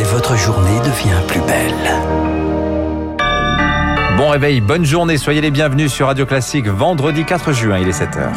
et votre journée devient plus belle. Bon réveil, bonne journée, soyez les bienvenus sur Radio Classique vendredi 4 juin, il est 7h. –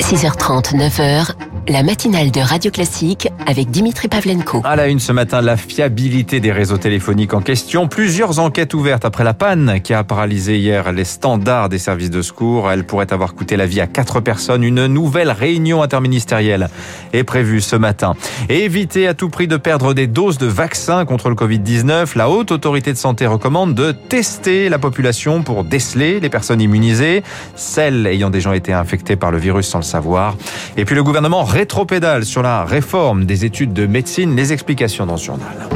6h30, 9h, la matinale de Radio Classique avec Dimitri Pavlenko. À la une ce matin, la fiabilité des réseaux téléphoniques en question. Plusieurs enquêtes ouvertes après la panne qui a paralysé hier les standards des services de secours. Elle pourrait avoir coûté la vie à quatre personnes. Une nouvelle réunion interministérielle est prévue ce matin. Éviter à tout prix de perdre des doses de vaccins contre le Covid-19. La haute autorité de santé recommande de tester la population pour déceler les personnes immunisées, celles ayant déjà été infectées par le virus sans le savoir. Et puis le gouvernement rétropédale sur la réforme des études de médecine. Les explications dans ce journal.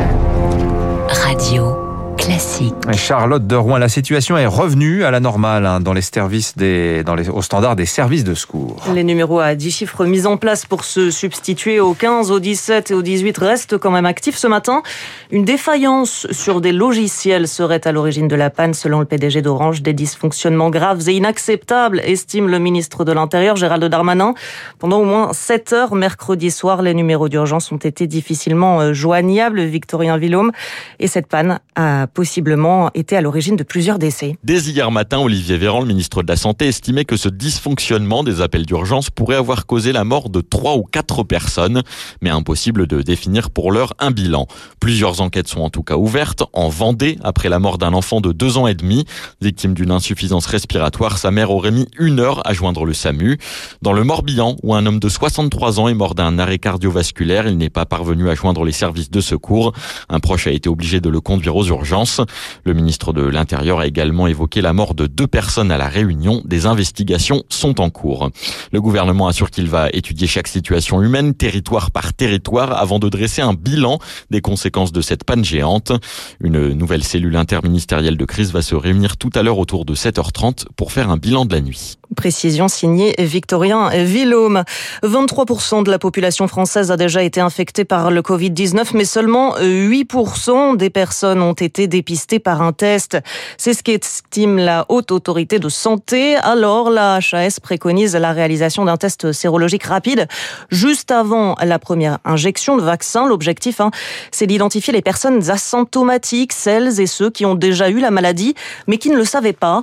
Radio classique. Charlotte de Rouen, la situation est revenue à la normale hein, dans les services des, dans les, au standard des services de secours. Les numéros à 10 chiffres mis en place pour se substituer aux 15, aux 17 et aux 18 restent quand même actifs ce matin. Une défaillance sur des logiciels serait à l'origine de la panne selon le PDG d'Orange. Des dysfonctionnements graves et inacceptables, estime le ministre de l'Intérieur Gérald Darmanin. Pendant au moins 7 heures mercredi soir, les numéros d'urgence ont été difficilement euh, joignables, Victorien Villaume. Et cette panne a possiblement été à l'origine de plusieurs décès. Dès hier matin, Olivier Véran, le ministre de la Santé, estimait que ce dysfonctionnement des appels d'urgence pourrait avoir causé la mort de trois ou quatre personnes, mais impossible de définir pour l'heure un bilan. Plusieurs enquêtes sont en tout cas ouvertes. En Vendée, après la mort d'un enfant de deux ans et demi, victime d'une insuffisance respiratoire, sa mère aurait mis une heure à joindre le SAMU. Dans le Morbihan, où un homme de 63 ans est mort d'un arrêt cardiovasculaire, il n'est pas parvenu à joindre les services de secours. Un proche a été obligé de le conduire aux urgences. Le ministre de l'Intérieur a également évoqué la mort de deux personnes à la Réunion. Des investigations sont en cours. Le gouvernement assure qu'il va étudier chaque situation humaine, territoire par territoire, avant de dresser un bilan des conséquences de cette panne géante. Une nouvelle cellule interministérielle de crise va se réunir tout à l'heure autour de 7h30 pour faire un bilan de la nuit. Précision signée Victorien Villaume. 23% de la population française a déjà été infectée par le Covid-19, mais seulement 8% des personnes ont été dépistées par un test. C'est ce qu'estime la haute autorité de santé. Alors, la HAS préconise la réalisation d'un test sérologique rapide juste avant la première injection de vaccin. L'objectif, hein, c'est d'identifier les personnes asymptomatiques, celles et ceux qui ont déjà eu la maladie, mais qui ne le savaient pas.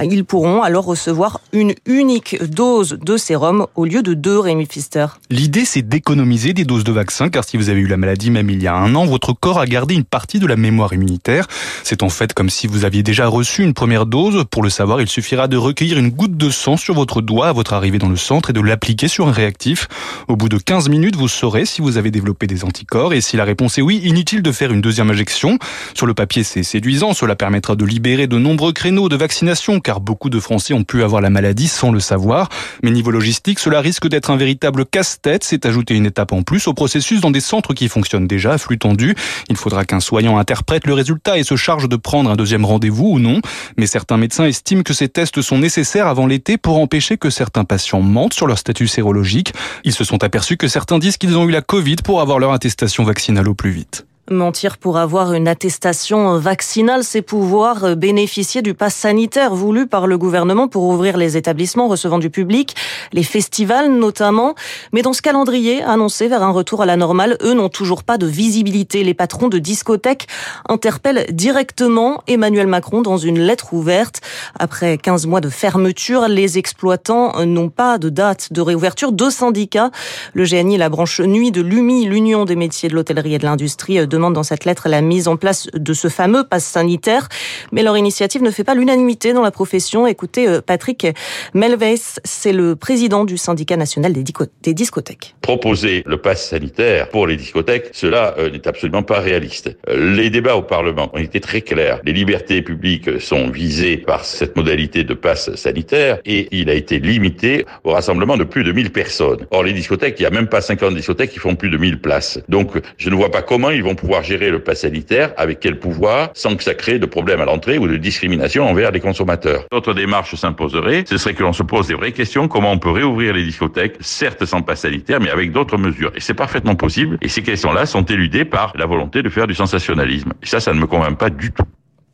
Ils pourront alors recevoir une unique dose de sérum au lieu de deux, Rémi Pfister. L'idée, c'est d'économiser des doses de vaccin, car si vous avez eu la maladie même il y a un an, votre corps a gardé une partie de la mémoire immunitaire. C'est en fait comme si vous aviez déjà reçu une première dose. Pour le savoir, il suffira de recueillir une goutte de sang sur votre doigt à votre arrivée dans le centre et de l'appliquer sur un réactif. Au bout de 15 minutes, vous saurez si vous avez développé des anticorps et si la réponse est oui, inutile de faire une deuxième injection. Sur le papier, c'est séduisant. Cela permettra de libérer de nombreux créneaux de vaccination, car beaucoup de Français ont pu avoir la maladie sans le savoir. Mais niveau logistique, cela risque d'être un véritable casse-tête. C'est ajouter une étape en plus au processus dans des centres qui fonctionnent déjà à flux tendu. Il faudra qu'un soignant interprète le résultat et se charge de prendre un deuxième rendez-vous ou non. Mais certains médecins estiment que ces tests sont nécessaires avant l'été pour empêcher que certains patients mentent sur leur statut sérologique. Ils se sont aperçus que certains disent qu'ils ont eu la Covid pour avoir leur attestation vaccinale au plus vite. Mentir pour avoir une attestation vaccinale, c'est pouvoir bénéficier du pass sanitaire voulu par le gouvernement pour ouvrir les établissements recevant du public, les festivals notamment. Mais dans ce calendrier annoncé vers un retour à la normale, eux n'ont toujours pas de visibilité. Les patrons de discothèques interpellent directement Emmanuel Macron dans une lettre ouverte. Après 15 mois de fermeture, les exploitants n'ont pas de date de réouverture. Deux syndicats, le GNI la branche nuit de l'UMI, l'Union des métiers de l'hôtellerie et de l'industrie, demande dans cette lettre la mise en place de ce fameux pass sanitaire. Mais leur initiative ne fait pas l'unanimité dans la profession. Écoutez, euh, Patrick Melves, c'est le président du syndicat national des, discothèques. Proposer le pass sanitaire pour les discothèques, cela euh, n'est absolument pas réaliste. Euh, les débats au Parlement ont été très clairs. Les libertés publiques sont visées par cette modalité de passe sanitaire et il a été limité au rassemblement de plus de 1000 personnes. Or, les discothèques, il n'y a même pas 50 discothèques qui font plus de 1000 places. Donc, je ne vois pas comment ils vont gérer le pass sanitaire, avec quel pouvoir, sans que ça crée de problèmes à l'entrée ou de discrimination envers les consommateurs. D'autres démarche s'imposerait, ce serait que l'on se pose des vraies questions, comment on peut réouvrir les discothèques, certes sans pass sanitaire, mais avec d'autres mesures. Et c'est parfaitement possible. Et ces questions-là sont éludées par la volonté de faire du sensationnalisme. Et ça, ça ne me convainc pas du tout.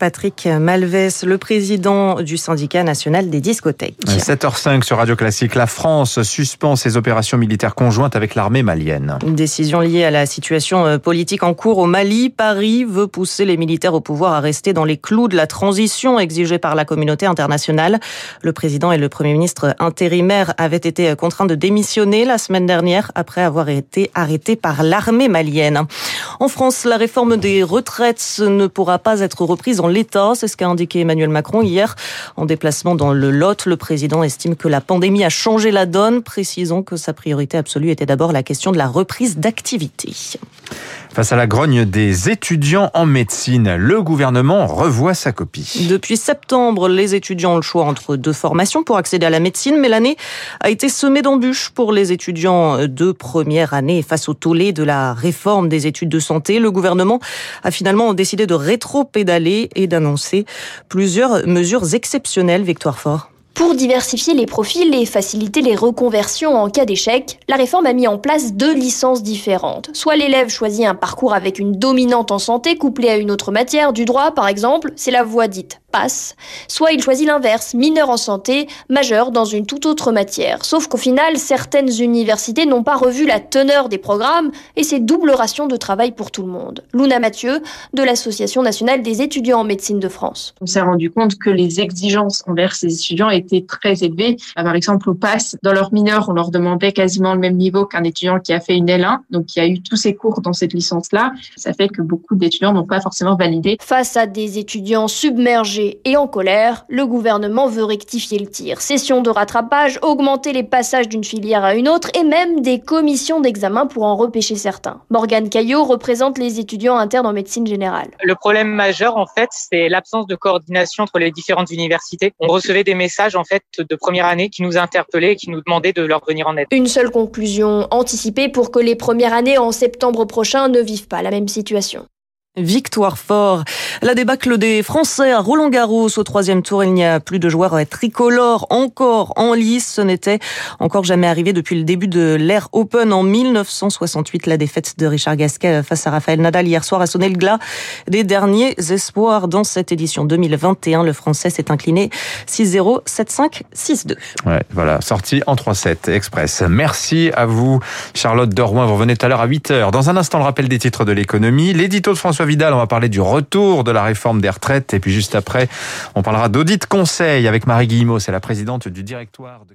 Patrick Malves, le président du syndicat national des discothèques. 7h05 sur Radio Classique. La France suspend ses opérations militaires conjointes avec l'armée malienne. Une décision liée à la situation euh, politique en cours au Mali. Paris veut pousser les militaires au pouvoir à rester dans les clous de la transition exigée par la communauté internationale. Le président et le premier ministre intérimaire avaient été contraints de démissionner la semaine dernière après avoir été arrêtés par l'armée malienne. En France, la réforme des retraites ne pourra pas être reprise en l'état. C'est ce qu'a indiqué Emmanuel Macron hier. En déplacement dans le Lot, le président estime que la pandémie a changé la donne. Précisons que sa priorité absolue était d'abord la question de la reprise d'activité. Face à la grogne des étudiants en médecine, le gouvernement revoit sa copie. Depuis septembre, les étudiants ont le choix entre deux formations pour accéder à la médecine, mais l'année a été semée d'embûches pour les étudiants de première année. Face au tollé de la réforme des études de santé, le gouvernement a finalement décidé de rétro-pédaler et d'annoncer plusieurs mesures exceptionnelles. Victoire Fort. Pour diversifier les profils et faciliter les reconversions en cas d'échec, la réforme a mis en place deux licences différentes. Soit l'élève choisit un parcours avec une dominante en santé couplée à une autre matière, du droit par exemple, c'est la voie dite passe, soit il choisit l'inverse, mineur en santé, majeur dans une toute autre matière. Sauf qu'au final, certaines universités n'ont pas revu la teneur des programmes et c'est double ration de travail pour tout le monde. Luna Mathieu, de l'Association nationale des étudiants en médecine de France. On s'est rendu compte que les exigences envers ces étudiants étaient très élevées. Par exemple, au PASS, dans leur mineur, on leur demandait quasiment le même niveau qu'un étudiant qui a fait une L1, donc qui a eu tous ses cours dans cette licence-là. Ça fait que beaucoup d'étudiants n'ont pas forcément validé. Face à des étudiants submergés et en colère, le gouvernement veut rectifier le tir. Session de rattrapage, augmenter les passages d'une filière à une autre et même des commissions d'examen pour en repêcher certains. Morgane Caillot représente les étudiants internes en médecine générale. Le problème majeur, en fait, c'est l'absence de coordination entre les différentes universités. On recevait des messages, en fait, de première année qui nous interpellaient et qui nous demandaient de leur venir en aide. Une seule conclusion anticipée pour que les premières années en septembre prochain ne vivent pas la même situation. Victoire fort. La débâcle des Français à Roland Garros au troisième tour. Il n'y a plus de joueurs tricolores encore en lice. Ce n'était encore jamais arrivé depuis le début de l'ère Open en 1968. La défaite de Richard Gasquet face à Raphaël Nadal hier soir a sonné le glas des derniers espoirs dans cette édition 2021. Le Français s'est incliné 6-0, 7-5, 6-2. Ouais, voilà, sorti en 3-7 express. Merci à vous, Charlotte Dorouin. Vous revenez tout à l'heure à 8h. Dans un instant, le rappel des titres de l'économie. L'édito de Vidal, on va parler du retour de la réforme des retraites. Et puis juste après, on parlera d'audit conseil avec Marie Guillemot, c'est la présidente du directoire de